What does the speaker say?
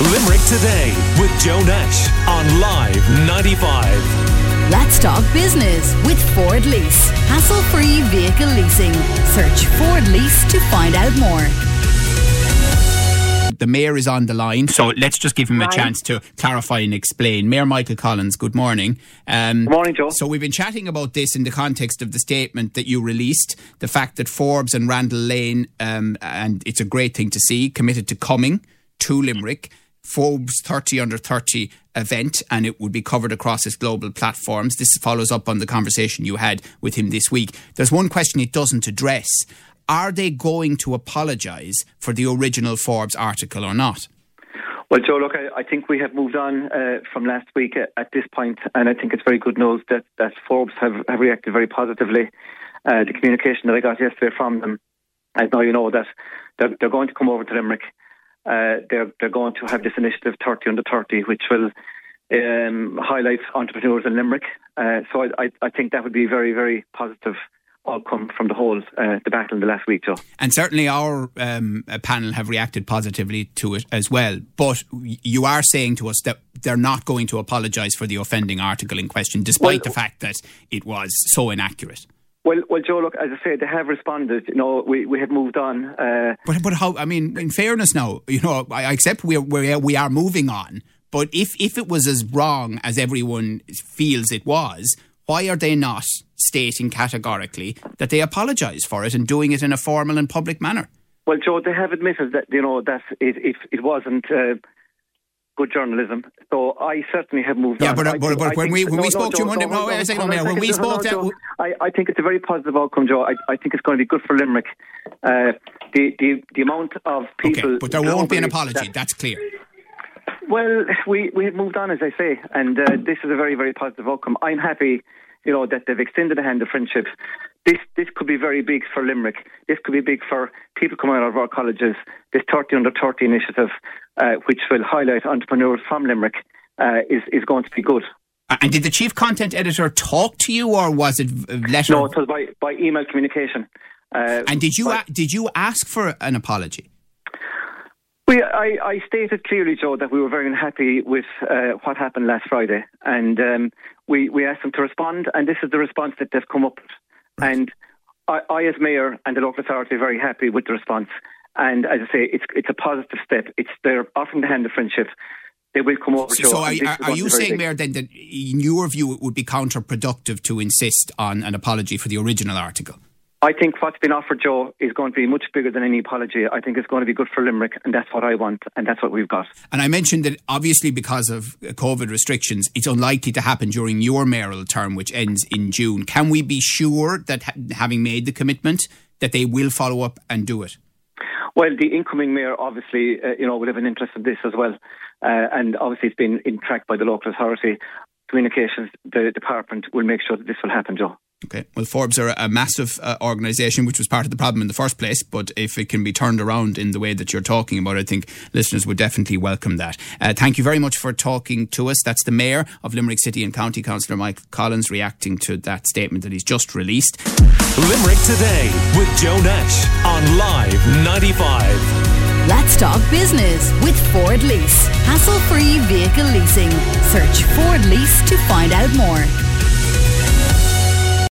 Limerick Today with Joe Nash on Live 95. Let's talk business with Ford Lease. Hassle free vehicle leasing. Search Ford Lease to find out more. The Mayor is on the line, so let's just give him a chance to clarify and explain. Mayor Michael Collins, good morning. Um, good morning, Joe. So we've been chatting about this in the context of the statement that you released, the fact that Forbes and Randall Lane, um, and it's a great thing to see, committed to coming to Limerick. Forbes 30 under 30 event and it would be covered across his global platforms. This follows up on the conversation you had with him this week. There's one question it doesn't address. Are they going to apologise for the original Forbes article or not? Well, Joe, look, I, I think we have moved on uh, from last week at, at, this point, and I think it's very good news that, that Forbes have, have reacted very positively. Uh, the communication that I got yesterday from them, I know you know that they're, they're going to come over to Limerick uh, they're they're going to have this initiative 30 under 30, which will um, highlight entrepreneurs in Limerick. Uh, so I, I, I think that would be a very very positive outcome from the whole uh, battle in the last week, Joe. And certainly our um, panel have reacted positively to it as well. But you are saying to us that they're not going to apologise for the offending article in question, despite well, the fact that it was so inaccurate. Well, well, Joe. Look, as I say, they have responded. You know, we, we have moved on. Uh, but but how? I mean, in fairness, now, you know, I accept we are we we are moving on. But if if it was as wrong as everyone feels it was, why are they not stating categorically that they apologise for it and doing it in a formal and public manner? Well, Joe, they have admitted that you know that it it, it wasn't. Uh, good journalism. So I certainly have moved yeah, on. but, but, but when we when no, we spoke no, to you Monday, no, wait a second, when we spoke, to, I, I think it's a very positive outcome, Joe. I, I think it's going to be good for Limerick. Uh, the, the the amount of people, okay, but there won't be an apology. That, that's clear. Well, we we have moved on, as I say, and uh, this is a very very positive outcome. I'm happy, you know, that they've extended a hand of friendship this this could be very big for Limerick. This could be big for people coming out of our colleges. This 30 under 30 initiative, uh, which will highlight entrepreneurs from Limerick, uh, is is going to be good. And did the chief content editor talk to you, or was it letter? No, it was by, by email communication. Uh, and did you a- did you ask for an apology? We, I, I, stated clearly, Joe, that we were very unhappy with uh, what happened last Friday, and um, we, we asked them to respond, and this is the response that they've come up with. And I, I, as mayor and the local authority, are very happy with the response. And as I say, it's it's a positive step. It's they're offering the hand of friendship. They will come over. So, so are, are, are you saying, Mayor, then that in your view it would be counterproductive to insist on an apology for the original article? I think what's been offered, Joe, is going to be much bigger than any apology. I think it's going to be good for Limerick, and that's what I want, and that's what we've got. And I mentioned that obviously because of COVID restrictions, it's unlikely to happen during your mayoral term, which ends in June. Can we be sure that having made the commitment, that they will follow up and do it? Well, the incoming mayor obviously, uh, you know, will have an interest in this as well, uh, and obviously it's been in track by the local authority. Communications, the department will make sure that this will happen, Joe. Okay. Well, Forbes are a massive uh, organisation, which was part of the problem in the first place. But if it can be turned around in the way that you're talking about, I think listeners would definitely welcome that. Uh, thank you very much for talking to us. That's the Mayor of Limerick City and County Councillor Mike Collins reacting to that statement that he's just released. Limerick Today with Joe Nash on Live 95. Let's talk business with Ford Lease. Hassle free vehicle leasing. Search Ford Lease to find out more.